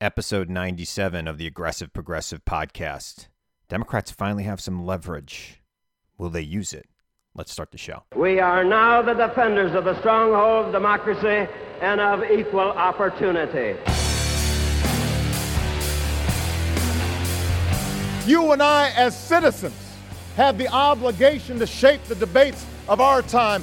episode 97 of the Aggressive Progressive podcast. Democrats finally have some leverage. Will they use it? Let's start the show. We are now the defenders of the stronghold of democracy and of equal opportunity. You and I, as citizens, have the obligation to shape the debates of our time,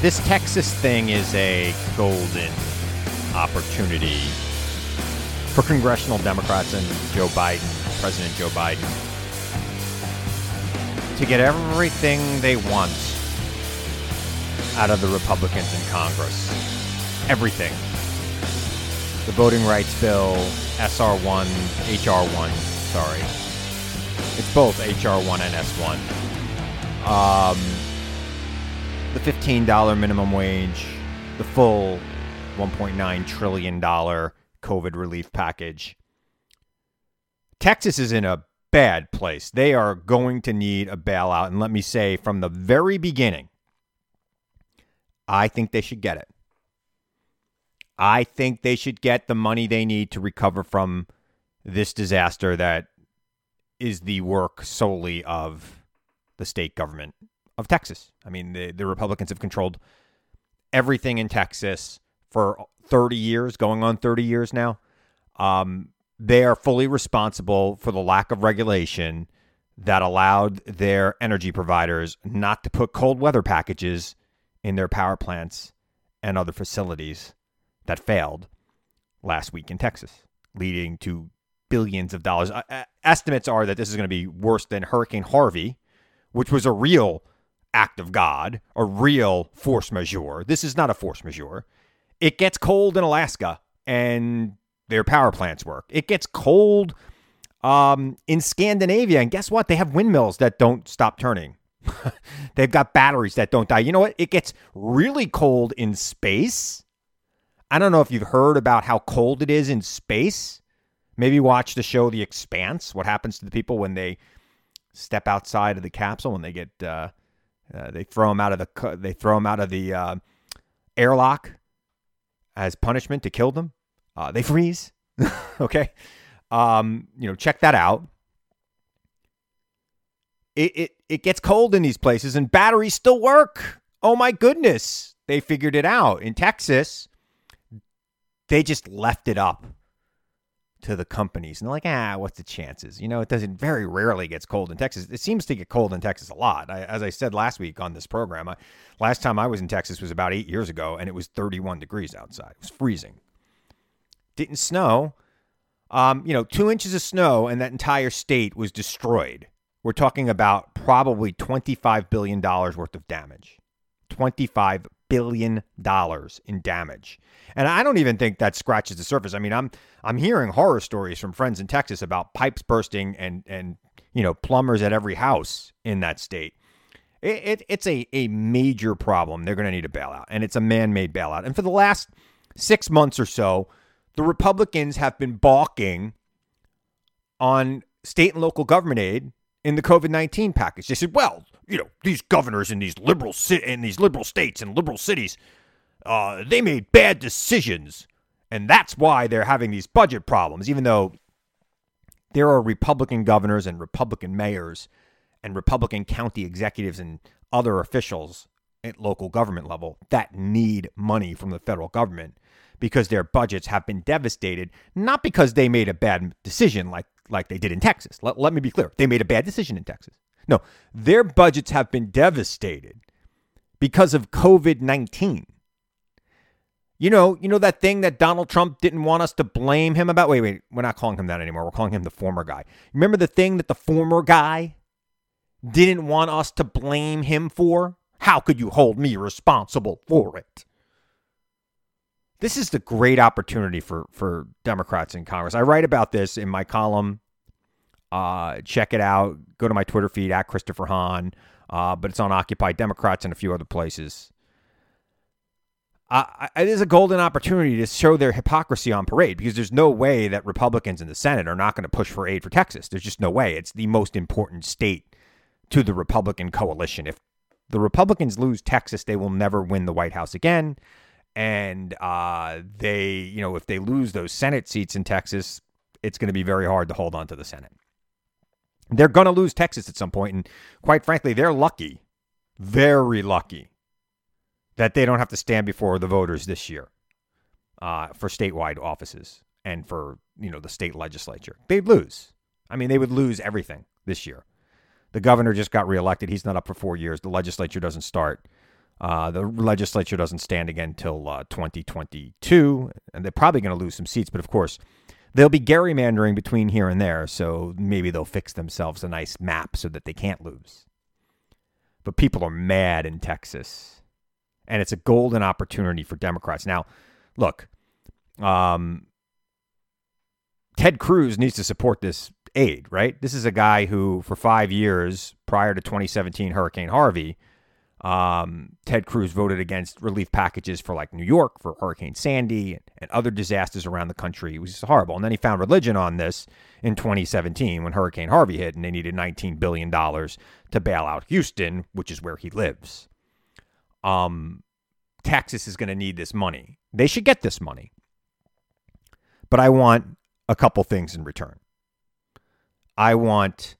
This Texas thing is a golden opportunity for congressional Democrats and Joe Biden, President Joe Biden, to get everything they want out of the Republicans in Congress. Everything. The voting rights bill, SR1, HR1, sorry. It's both HR1 and S1. Um, the $15 minimum wage, the full $1.9 trillion COVID relief package. Texas is in a bad place. They are going to need a bailout. And let me say from the very beginning, I think they should get it. I think they should get the money they need to recover from this disaster that is the work solely of the state government of Texas. I mean, the, the Republicans have controlled everything in Texas for 30 years, going on 30 years now. Um, they are fully responsible for the lack of regulation that allowed their energy providers not to put cold weather packages in their power plants and other facilities that failed last week in Texas, leading to billions of dollars. Uh, uh, estimates are that this is going to be worse than Hurricane Harvey, which was a real act of God, a real force majeure. This is not a force majeure. It gets cold in Alaska and their power plants work. It gets cold um, in Scandinavia, and guess what? They have windmills that don't stop turning. They've got batteries that don't die. You know what? It gets really cold in space. I don't know if you've heard about how cold it is in space. Maybe watch the show The Expanse. What happens to the people when they step outside of the capsule when they get uh, uh, they throw them out of the they throw them out of the uh, airlock as punishment to kill them. Uh, they freeze. okay, um, you know, check that out. It, it it gets cold in these places, and batteries still work. Oh my goodness, they figured it out in Texas. They just left it up to the companies. And they're like, ah, what's the chances? You know, it doesn't very rarely gets cold in Texas. It seems to get cold in Texas a lot. I, as I said last week on this program, I, last time I was in Texas was about eight years ago, and it was 31 degrees outside. It was freezing. Didn't snow. Um, you know, two inches of snow, and that entire state was destroyed. We're talking about probably $25 billion worth of damage. $25 billion dollars in damage. And I don't even think that scratches the surface. I mean, I'm I'm hearing horror stories from friends in Texas about pipes bursting and and you know plumbers at every house in that state. It, it it's a a major problem. They're going to need a bailout, and it's a man-made bailout. And for the last six months or so, the Republicans have been balking on state and local government aid in the COVID nineteen package. They said, "Well, you know, these governors in these liberal ci- in these liberal states and liberal cities, uh, they made bad decisions, and that's why they're having these budget problems." Even though there are Republican governors and Republican mayors and Republican county executives and other officials at local government level that need money from the federal government because their budgets have been devastated, not because they made a bad decision like like they did in Texas. Let, let me be clear. They made a bad decision in Texas. No, their budgets have been devastated because of COVID 19. You know, you know that thing that Donald Trump didn't want us to blame him about? Wait, wait, we're not calling him that anymore. We're calling him the former guy. Remember the thing that the former guy didn't want us to blame him for? How could you hold me responsible for it? This is the great opportunity for for Democrats in Congress. I write about this in my column. Uh, check it out. Go to my Twitter feed at Christopher Hahn. Uh, but it's on Occupy Democrats and a few other places. Uh, it is a golden opportunity to show their hypocrisy on parade because there's no way that Republicans in the Senate are not going to push for aid for Texas. There's just no way. It's the most important state to the Republican coalition. If the Republicans lose Texas, they will never win the White House again. And uh, they, you know, if they lose those Senate seats in Texas, it's going to be very hard to hold on to the Senate. They're going to lose Texas at some point, and quite frankly, they're lucky, very lucky, that they don't have to stand before the voters this year uh, for statewide offices and for you know the state legislature. They'd lose. I mean, they would lose everything this year. The governor just got reelected. He's not up for four years. The legislature doesn't start. Uh, the legislature doesn't stand again until uh, 2022, and they're probably going to lose some seats. But of course, they'll be gerrymandering between here and there, so maybe they'll fix themselves a nice map so that they can't lose. But people are mad in Texas, and it's a golden opportunity for Democrats. Now, look, um, Ted Cruz needs to support this aid, right? This is a guy who, for five years prior to 2017 Hurricane Harvey, um, Ted Cruz voted against relief packages for like New York for Hurricane Sandy and other disasters around the country. It was just horrible. And then he found religion on this in 2017 when Hurricane Harvey hit and they needed $19 billion to bail out Houston, which is where he lives. Um, Texas is going to need this money. They should get this money. But I want a couple things in return. I want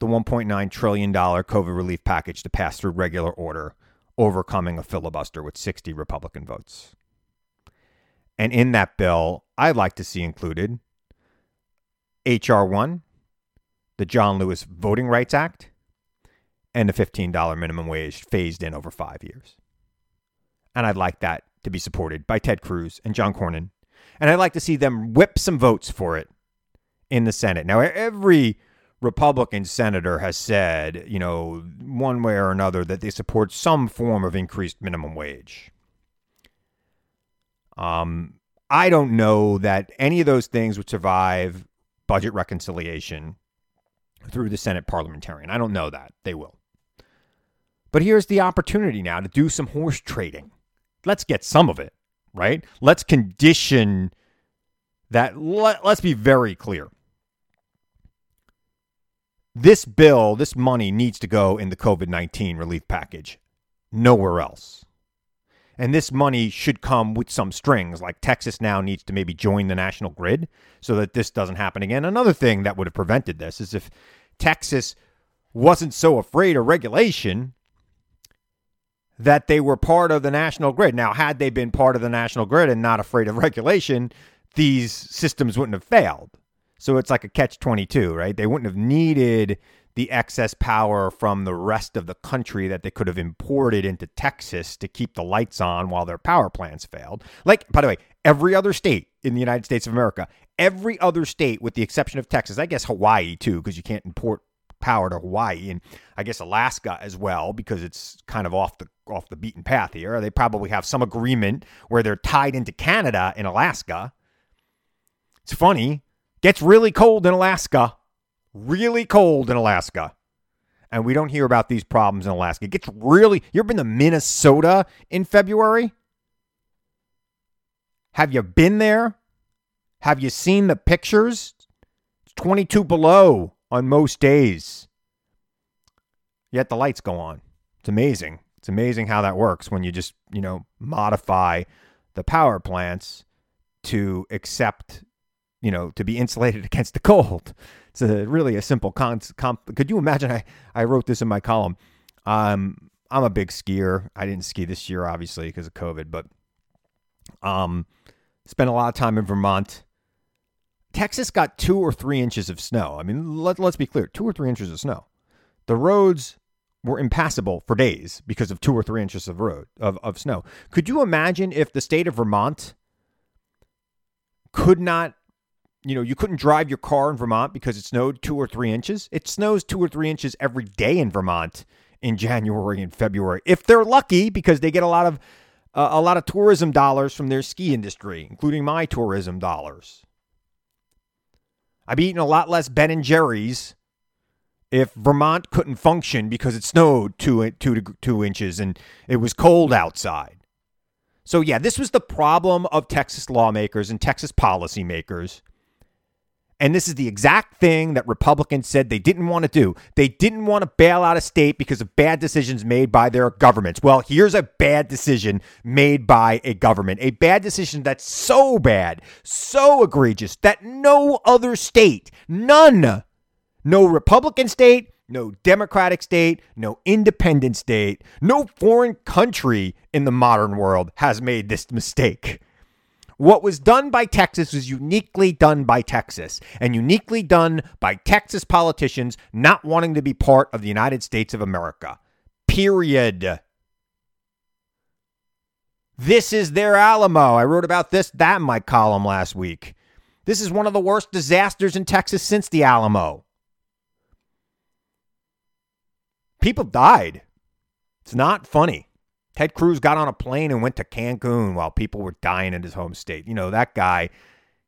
the $1.9 trillion COVID relief package to pass through regular order, overcoming a filibuster with 60 Republican votes. And in that bill, I'd like to see included H.R. 1, the John Lewis Voting Rights Act, and the $15 minimum wage phased in over five years. And I'd like that to be supported by Ted Cruz and John Cornyn. And I'd like to see them whip some votes for it in the Senate. Now, every Republican senator has said, you know, one way or another, that they support some form of increased minimum wage. Um, I don't know that any of those things would survive budget reconciliation through the Senate parliamentarian. I don't know that they will. But here's the opportunity now to do some horse trading. Let's get some of it, right? Let's condition that. Let, let's be very clear this bill, this money needs to go in the COVID 19 relief package, nowhere else. And this money should come with some strings, like Texas now needs to maybe join the national grid so that this doesn't happen again. Another thing that would have prevented this is if Texas wasn't so afraid of regulation that they were part of the national grid. Now, had they been part of the national grid and not afraid of regulation, these systems wouldn't have failed. So it's like a catch 22, right? They wouldn't have needed the excess power from the rest of the country that they could have imported into Texas to keep the lights on while their power plants failed. Like, by the way, every other state in the United States of America, every other state with the exception of Texas, I guess Hawaii too, because you can't import power to Hawaii and I guess Alaska as well because it's kind of off the off the beaten path here. They probably have some agreement where they're tied into Canada in Alaska. It's funny Gets really cold in Alaska. Really cold in Alaska. And we don't hear about these problems in Alaska. It gets really. You ever been to Minnesota in February? Have you been there? Have you seen the pictures? It's 22 below on most days. Yet the lights go on. It's amazing. It's amazing how that works when you just, you know, modify the power plants to accept you know, to be insulated against the cold. It's a really a simple con. Comp- Could you imagine? I, I wrote this in my column. Um, I'm a big skier. I didn't ski this year, obviously, because of COVID, but um, spent a lot of time in Vermont. Texas got two or three inches of snow. I mean, let, let's be clear two or three inches of snow. The roads were impassable for days because of two or three inches of road of, of snow. Could you imagine if the state of Vermont could not, you know, you couldn't drive your car in Vermont because it snowed two or three inches? It snows two or three inches every day in Vermont in January and February. If they're lucky, because they get a lot of uh, a lot of tourism dollars from their ski industry, including my tourism dollars. I've eaten a lot less Ben and Jerry's if Vermont couldn't function because it snowed two, two, two inches and it was cold outside. So, yeah, this was the problem of Texas lawmakers and Texas policymakers. And this is the exact thing that Republicans said they didn't want to do. They didn't want to bail out a state because of bad decisions made by their governments. Well, here's a bad decision made by a government, a bad decision that's so bad, so egregious that no other state, none, no Republican state, no Democratic state, no independent state, no foreign country in the modern world has made this mistake. What was done by Texas was uniquely done by Texas and uniquely done by Texas politicians not wanting to be part of the United States of America. Period. This is their Alamo. I wrote about this, that in my column last week. This is one of the worst disasters in Texas since the Alamo. People died. It's not funny. Ted Cruz got on a plane and went to Cancun while people were dying in his home state. You know, that guy,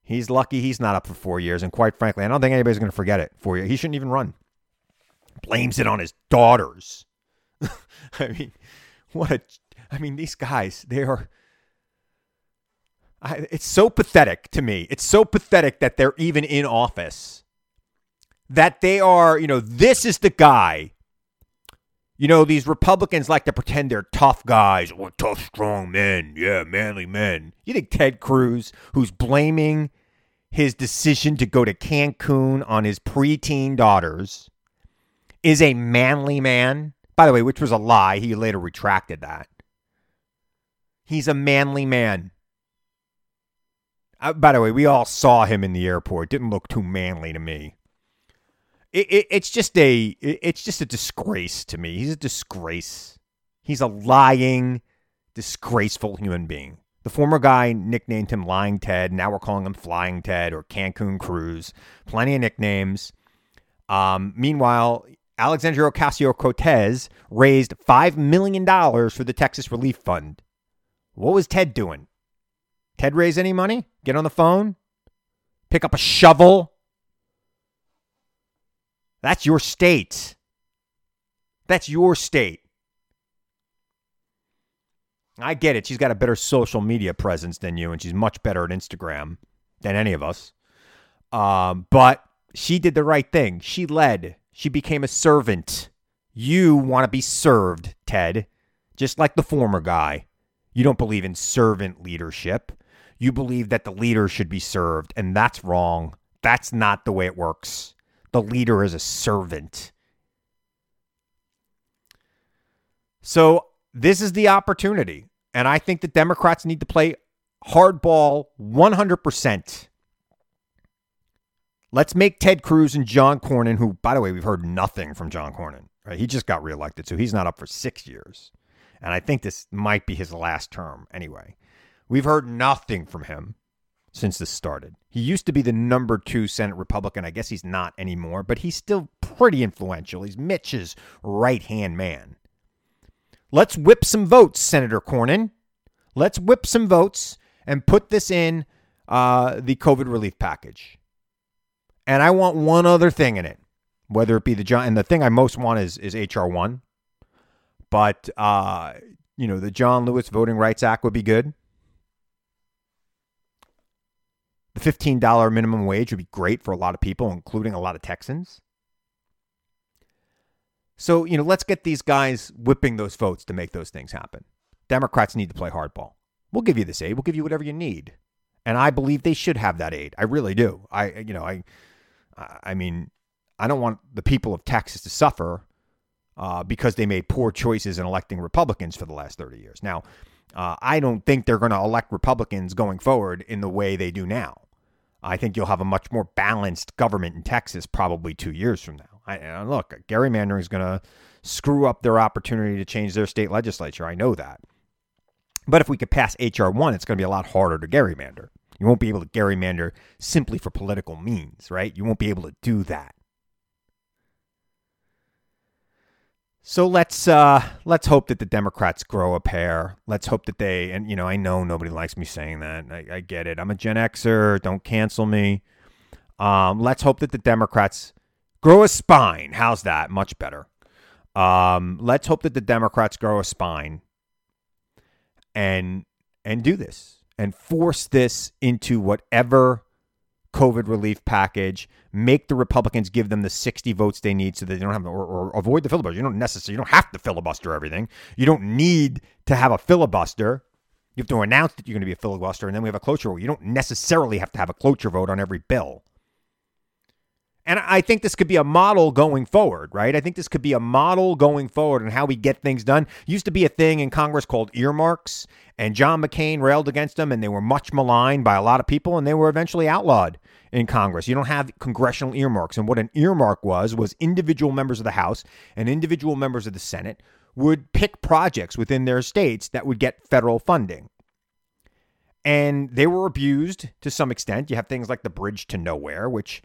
he's lucky he's not up for four years. And quite frankly, I don't think anybody's going to forget it for you. He shouldn't even run. Blames it on his daughters. I mean, what a. I mean, these guys, they are. I, it's so pathetic to me. It's so pathetic that they're even in office. That they are, you know, this is the guy you know, these Republicans like to pretend they're tough guys. We're tough, strong men. Yeah, manly men. You think Ted Cruz, who's blaming his decision to go to Cancun on his preteen daughters, is a manly man? By the way, which was a lie. He later retracted that. He's a manly man. Uh, by the way, we all saw him in the airport. Didn't look too manly to me it, it, it's just a it's just a disgrace to me. He's a disgrace. He's a lying, disgraceful human being. The former guy nicknamed him Lying Ted. Now we're calling him Flying Ted or Cancun Cruz. Plenty of nicknames. Um, meanwhile, Alexandria Ocasio Cortez raised $5 million for the Texas Relief Fund. What was Ted doing? Ted raise any money? Get on the phone? Pick up a shovel? That's your state. That's your state. I get it. She's got a better social media presence than you, and she's much better at Instagram than any of us. Um, but she did the right thing. She led. She became a servant. You want to be served, Ted, just like the former guy. You don't believe in servant leadership. You believe that the leader should be served, and that's wrong. That's not the way it works the leader is a servant. So this is the opportunity. And I think the Democrats need to play hardball 100%. Let's make Ted Cruz and John Cornyn, who, by the way, we've heard nothing from John Cornyn. Right? He just got reelected, so he's not up for six years. And I think this might be his last term anyway. We've heard nothing from him since this started. He used to be the number two Senate Republican. I guess he's not anymore, but he's still pretty influential. He's Mitch's right hand man. Let's whip some votes, Senator Cornyn. Let's whip some votes and put this in uh, the COVID relief package. And I want one other thing in it, whether it be the John. And the thing I most want is is HR one, but uh, you know the John Lewis Voting Rights Act would be good. The $15 minimum wage would be great for a lot of people, including a lot of Texans. So, you know, let's get these guys whipping those votes to make those things happen. Democrats need to play hardball. We'll give you this aid. We'll give you whatever you need. And I believe they should have that aid. I really do. I, you know, I, I mean, I don't want the people of Texas to suffer uh, because they made poor choices in electing Republicans for the last 30 years. Now, uh, I don't think they're going to elect Republicans going forward in the way they do now. I think you'll have a much more balanced government in Texas probably two years from now. I, and look, gerrymandering is going to screw up their opportunity to change their state legislature. I know that. But if we could pass H.R. 1, it's going to be a lot harder to gerrymander. You won't be able to gerrymander simply for political means, right? You won't be able to do that. So let's uh, let's hope that the Democrats grow a pair. Let's hope that they and you know I know nobody likes me saying that. I, I get it. I'm a Gen Xer. Don't cancel me. Um, let's hope that the Democrats grow a spine. How's that? Much better. Um, let's hope that the Democrats grow a spine and and do this and force this into whatever COVID relief package, make the Republicans give them the 60 votes they need so that they don't have or, or avoid the filibuster. You don't necessarily, you don't have to filibuster everything. You don't need to have a filibuster. You have to announce that you're going to be a filibuster, and then we have a cloture vote. You don't necessarily have to have a cloture vote on every bill. And I think this could be a model going forward, right? I think this could be a model going forward and how we get things done. Used to be a thing in Congress called earmarks, and John McCain railed against them, and they were much maligned by a lot of people, and they were eventually outlawed in Congress. You don't have congressional earmarks. And what an earmark was, was individual members of the House and individual members of the Senate would pick projects within their states that would get federal funding. And they were abused to some extent. You have things like the Bridge to Nowhere, which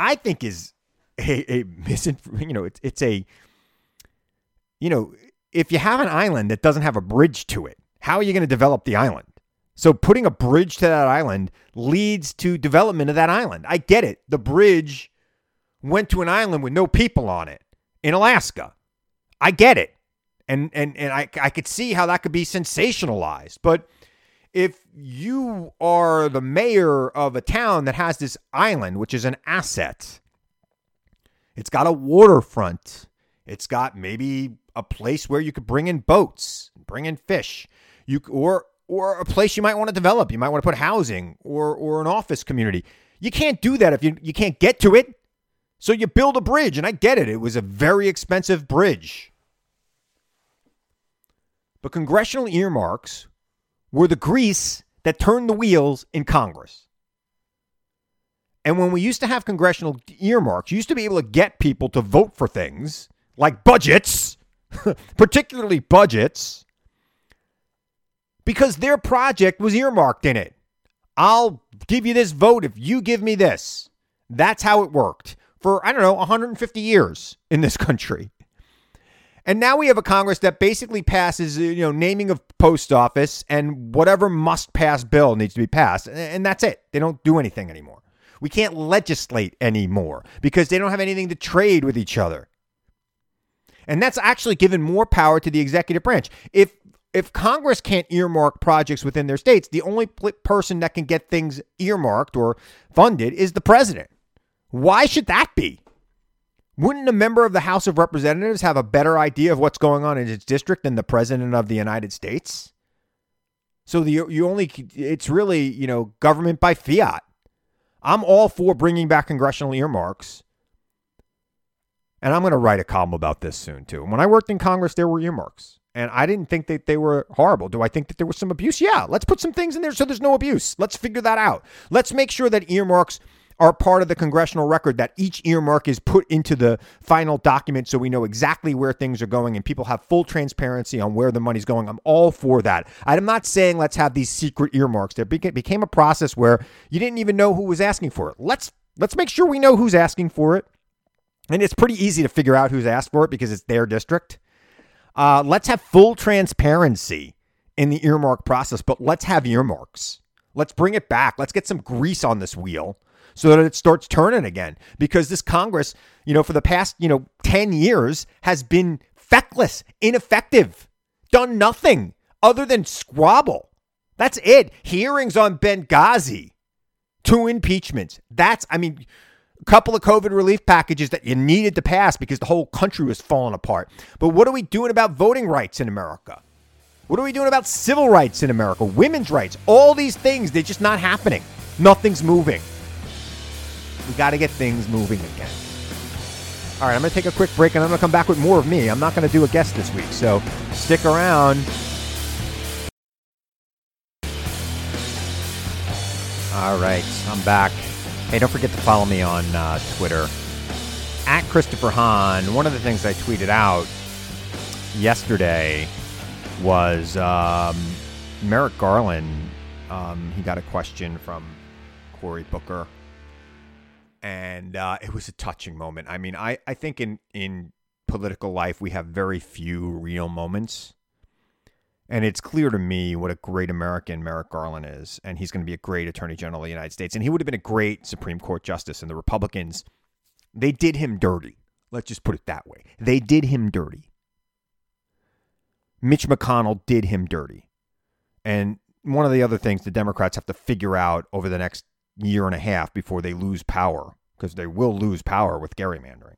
I think is a, a you know, it's it's a you know, if you have an island that doesn't have a bridge to it, how are you going to develop the island? So putting a bridge to that island leads to development of that island. I get it. The bridge went to an island with no people on it in Alaska. I get it. And and and I I could see how that could be sensationalized. But if you are the mayor of a town that has this island, which is an asset, it's got a waterfront, it's got maybe a place where you could bring in boats, bring in fish, you or or a place you might want to develop. You might want to put housing or or an office community. You can't do that if you you can't get to it. So you build a bridge, and I get it. It was a very expensive bridge. But congressional earmarks were the grease that turned the wheels in Congress. And when we used to have congressional earmarks, you used to be able to get people to vote for things like budgets, particularly budgets, because their project was earmarked in it. I'll give you this vote if you give me this. That's how it worked for, I don't know, 150 years in this country. And now we have a Congress that basically passes, uh, you know, naming of post office and whatever must pass bill needs to be passed. And that's it. They don't do anything anymore. We can't legislate anymore because they don't have anything to trade with each other. And that's actually given more power to the executive branch. If if Congress can't earmark projects within their states, the only person that can get things earmarked or funded is the president. Why should that be? Wouldn't a member of the House of Representatives have a better idea of what's going on in his district than the president of the United States? So the you only it's really, you know, government by fiat. I'm all for bringing back congressional earmarks. And I'm going to write a column about this soon too. When I worked in Congress, there were earmarks. And I didn't think that they were horrible. Do I think that there was some abuse? Yeah, let's put some things in there so there's no abuse. Let's figure that out. Let's make sure that earmarks are part of the congressional record that each earmark is put into the final document so we know exactly where things are going and people have full transparency on where the money's going. I'm all for that. I'm not saying let's have these secret earmarks. There became a process where you didn't even know who was asking for it. Let's let's make sure we know who's asking for it. And it's pretty easy to figure out who's asked for it because it's their district. Uh, let's have full transparency in the earmark process, but let's have earmarks. Let's bring it back. Let's get some grease on this wheel so that it starts turning again. Because this Congress, you know, for the past, you know, 10 years has been feckless, ineffective, done nothing other than squabble. That's it. Hearings on Benghazi, two impeachments. That's, I mean, a couple of COVID relief packages that you needed to pass because the whole country was falling apart. But what are we doing about voting rights in America? What are we doing about civil rights in America? Women's rights? All these things, they're just not happening. Nothing's moving. We got to get things moving again. All right, I'm going to take a quick break and I'm going to come back with more of me. I'm not going to do a guest this week, so stick around. All right, I'm back. Hey, don't forget to follow me on uh, Twitter at Christopher Hahn. One of the things I tweeted out yesterday was um, Merrick Garland. Um, he got a question from Cory Booker, and uh, it was a touching moment. I mean, I, I think in in political life we have very few real moments. And it's clear to me what a great American Merrick Garland is. And he's going to be a great Attorney General of the United States. And he would have been a great Supreme Court Justice. And the Republicans, they did him dirty. Let's just put it that way. They did him dirty. Mitch McConnell did him dirty. And one of the other things the Democrats have to figure out over the next year and a half before they lose power, because they will lose power with gerrymandering,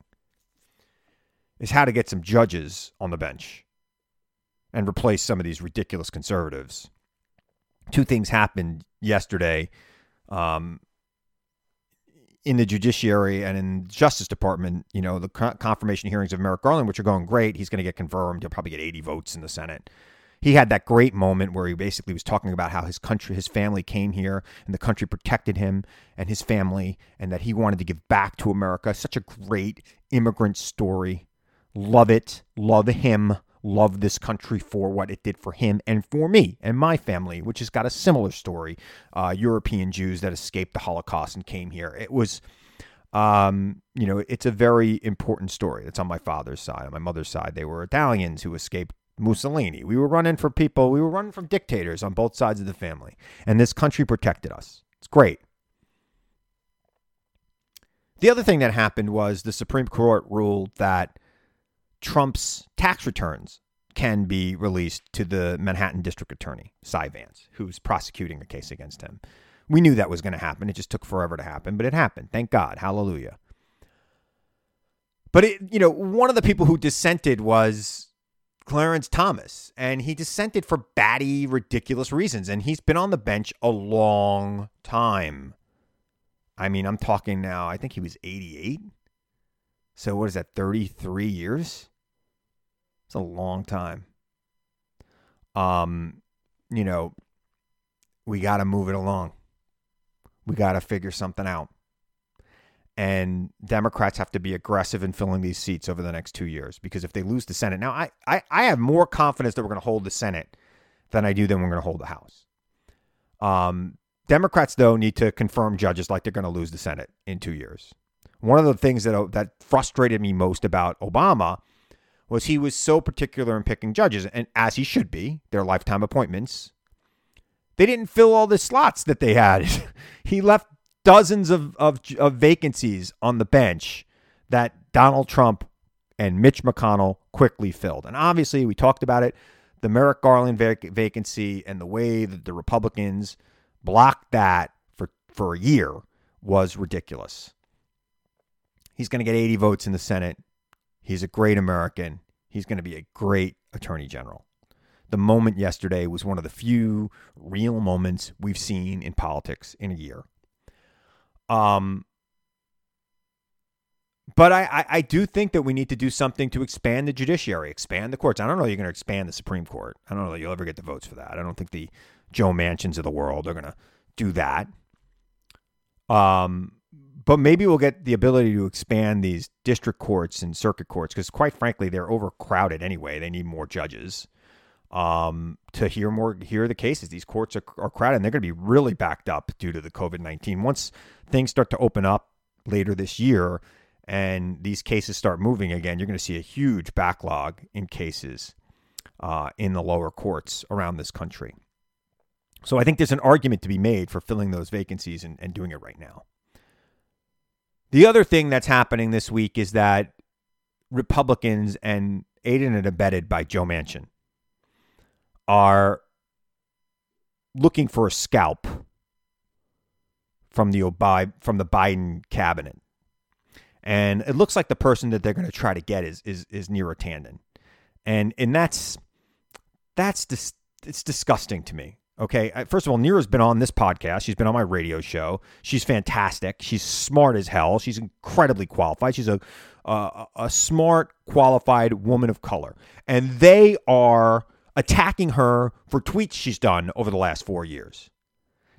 is how to get some judges on the bench and replace some of these ridiculous conservatives. Two things happened yesterday um, in the judiciary and in the Justice Department. You know, the confirmation hearings of Merrick Garland, which are going great. He's going to get confirmed. He'll probably get 80 votes in the Senate. He had that great moment where he basically was talking about how his country, his family came here and the country protected him and his family and that he wanted to give back to America. Such a great immigrant story. Love it. Love him love this country for what it did for him and for me and my family, which has got a similar story. Uh, European Jews that escaped the Holocaust and came here. It was, um, you know, it's a very important story. It's on my father's side. On my mother's side, they were Italians who escaped Mussolini. We were running for people, we were running from dictators on both sides of the family. And this country protected us. It's great. The other thing that happened was the Supreme Court ruled that Trump's tax returns can be released to the Manhattan District Attorney, Cy Vance, who's prosecuting a case against him. We knew that was going to happen. It just took forever to happen, but it happened. Thank God. Hallelujah. But it, you know, one of the people who dissented was Clarence Thomas, and he dissented for batty, ridiculous reasons. And he's been on the bench a long time. I mean, I'm talking now, I think he was 88. So what is that, 33 years? It's a long time. Um, you know, we got to move it along. We got to figure something out. And Democrats have to be aggressive in filling these seats over the next two years because if they lose the Senate, now I, I, I have more confidence that we're going to hold the Senate than I do that we're going to hold the House. Um, Democrats, though, need to confirm judges like they're going to lose the Senate in two years. One of the things that that frustrated me most about Obama was he was so particular in picking judges, and as he should be, their lifetime appointments. They didn't fill all the slots that they had. he left dozens of, of, of vacancies on the bench that Donald Trump and Mitch McConnell quickly filled. And obviously, we talked about it the Merrick Garland vac- vacancy and the way that the Republicans blocked that for, for a year was ridiculous. He's going to get 80 votes in the Senate. He's a great American. He's going to be a great attorney general. The moment yesterday was one of the few real moments we've seen in politics in a year. Um, but I, I, I, do think that we need to do something to expand the judiciary, expand the courts. I don't know you're going to expand the Supreme Court. I don't know that you'll ever get the votes for that. I don't think the Joe Manchins of the world are going to do that. Um, but maybe we'll get the ability to expand these district courts and circuit courts because, quite frankly, they're overcrowded anyway. They need more judges um, to hear more, hear the cases. These courts are, are crowded and they're going to be really backed up due to the COVID 19. Once things start to open up later this year and these cases start moving again, you're going to see a huge backlog in cases uh, in the lower courts around this country. So I think there's an argument to be made for filling those vacancies and, and doing it right now. The other thing that's happening this week is that Republicans and aided and abetted by Joe Manchin are looking for a scalp from the Obi- from the Biden cabinet. And it looks like the person that they're going to try to get is is is Neera Tanden. And and that's that's dis- it's disgusting to me. Okay. First of all, Neera's been on this podcast. She's been on my radio show. She's fantastic. She's smart as hell. She's incredibly qualified. She's a, a, a smart, qualified woman of color. And they are attacking her for tweets she's done over the last four years.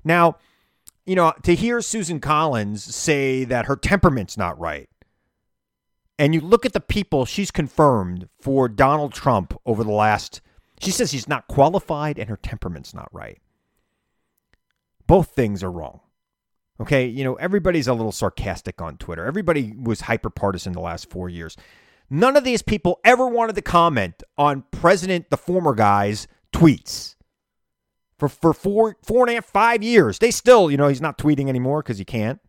Now, you know, to hear Susan Collins say that her temperament's not right, and you look at the people she's confirmed for Donald Trump over the last, she says she's not qualified and her temperament's not right. Both things are wrong. Okay, you know, everybody's a little sarcastic on Twitter. Everybody was hyper partisan the last four years. None of these people ever wanted to comment on President, the former guy's tweets for for four four and a half five years. They still, you know, he's not tweeting anymore because he can't.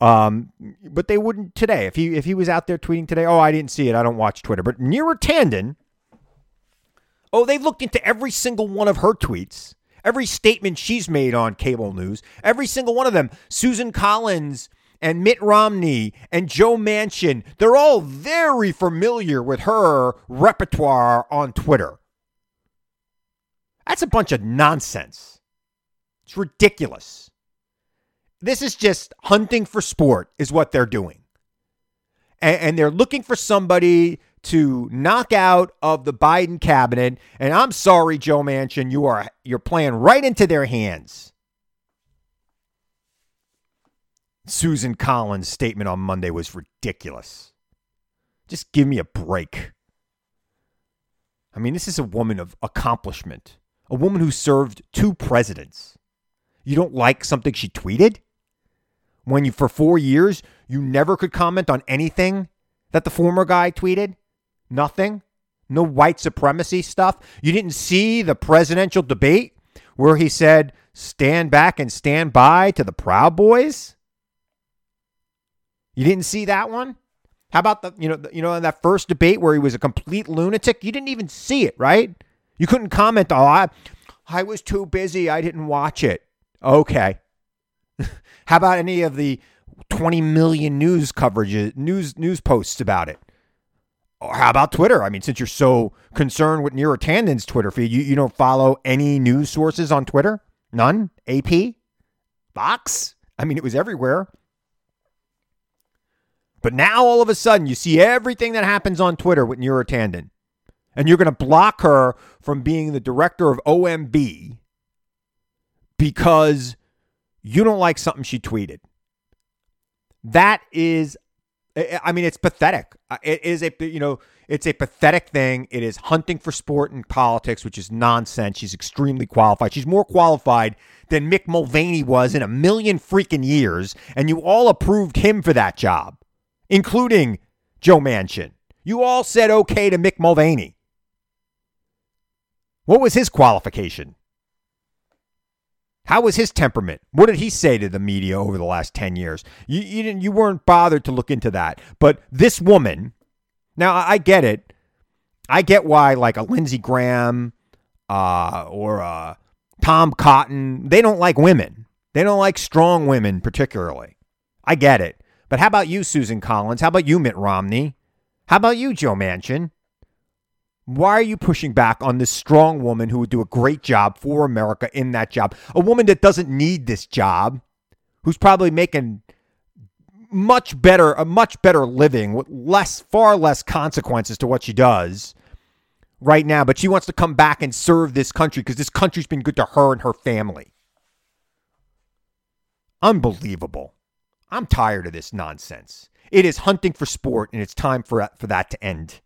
Um, but they wouldn't today. If he if he was out there tweeting today, oh, I didn't see it. I don't watch Twitter. But Neera Tanden, oh, they looked into every single one of her tweets, every statement she's made on cable news, every single one of them. Susan Collins and Mitt Romney and Joe Manchin, they're all very familiar with her repertoire on Twitter. That's a bunch of nonsense. It's ridiculous. This is just hunting for sport, is what they're doing. And, and, they're looking for somebody to knock out of the Biden cabinet. And I'm sorry, Joe Manchin, you are you're playing right into their hands. Susan Collins' statement on Monday was ridiculous. Just give me a break. I mean, this is a woman of accomplishment, a woman who served two presidents. You don't like something she tweeted? When you, for four years, you never could comment on anything that the former guy tweeted? Nothing? No white supremacy stuff? You didn't see the presidential debate where he said, stand back and stand by to the Proud Boys? You didn't see that one? How about the you know the, you know that first debate where he was a complete lunatic? You didn't even see it, right? You couldn't comment. Oh, I, I was too busy. I didn't watch it. Okay. How about any of the 20 million news coverage, news news posts about it? Or how about Twitter? I mean, since you're so concerned with Neera Tanden's Twitter feed, you, you don't follow any news sources on Twitter? None? AP? Fox? I mean, it was everywhere. But now all of a sudden you see everything that happens on Twitter with Neera Tanden. And you're going to block her from being the director of OMB because you don't like something she tweeted. That is I mean it's pathetic. It is a you know, it's a pathetic thing. It is hunting for sport and politics, which is nonsense. She's extremely qualified. She's more qualified than Mick Mulvaney was in a million freaking years, and you all approved him for that job including Joe Manchin. You all said okay to Mick Mulvaney. What was his qualification? How was his temperament? What did he say to the media over the last 10 years? You, you, didn't, you weren't bothered to look into that. But this woman, now I get it. I get why, like a Lindsey Graham uh, or a Tom Cotton, they don't like women. They don't like strong women, particularly. I get it. But how about you, Susan Collins? How about you, Mitt Romney? How about you, Joe Manchin? Why are you pushing back on this strong woman who would do a great job for America in that job? A woman that doesn't need this job, who's probably making much better a much better living with less far less consequences to what she does right now, but she wants to come back and serve this country because this country's been good to her and her family. Unbelievable. I'm tired of this nonsense. It is hunting for sport, and it's time for, for that to end.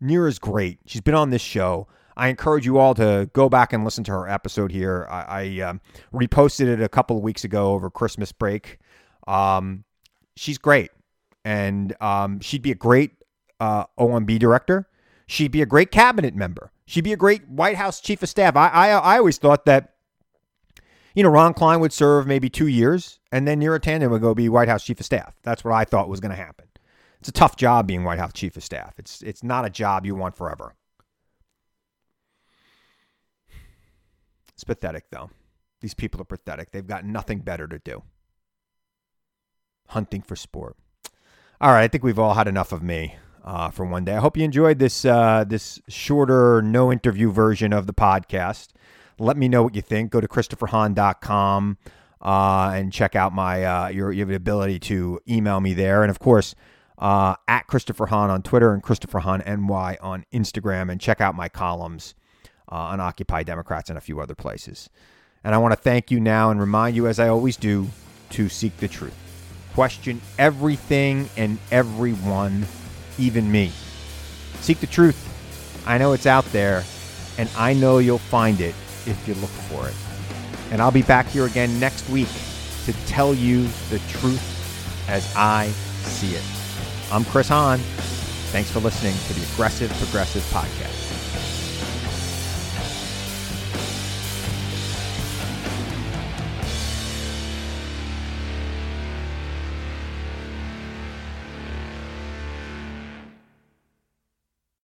Neera's great. She's been on this show. I encourage you all to go back and listen to her episode here. I, I um, reposted it a couple of weeks ago over Christmas break. Um, she's great, and um, she'd be a great uh, OMB director. She'd be a great cabinet member. She'd be a great White House chief of staff. I, I, I always thought that you know, Ron Klain would serve maybe two years, and then Neera Tanden would go be White House chief of staff. That's what I thought was going to happen. It's a tough job being White House chief of staff. It's it's not a job you want forever. It's pathetic, though. These people are pathetic. They've got nothing better to do. Hunting for sport. All right, I think we've all had enough of me uh, for one day. I hope you enjoyed this uh, this shorter, no interview version of the podcast. Let me know what you think. Go to ChristopherHahn.com uh, and check out my, uh, your, you have the ability to email me there. And of course, uh, at Christopher Hahn on Twitter and Christopher Hahn NY on Instagram. And check out my columns uh, on Occupy Democrats and a few other places. And I want to thank you now and remind you, as I always do, to seek the truth. Question everything and everyone, even me. Seek the truth. I know it's out there, and I know you'll find it if you look for it. And I'll be back here again next week to tell you the truth as I see it. I'm Chris Hahn. Thanks for listening to the Aggressive Progressive Podcast.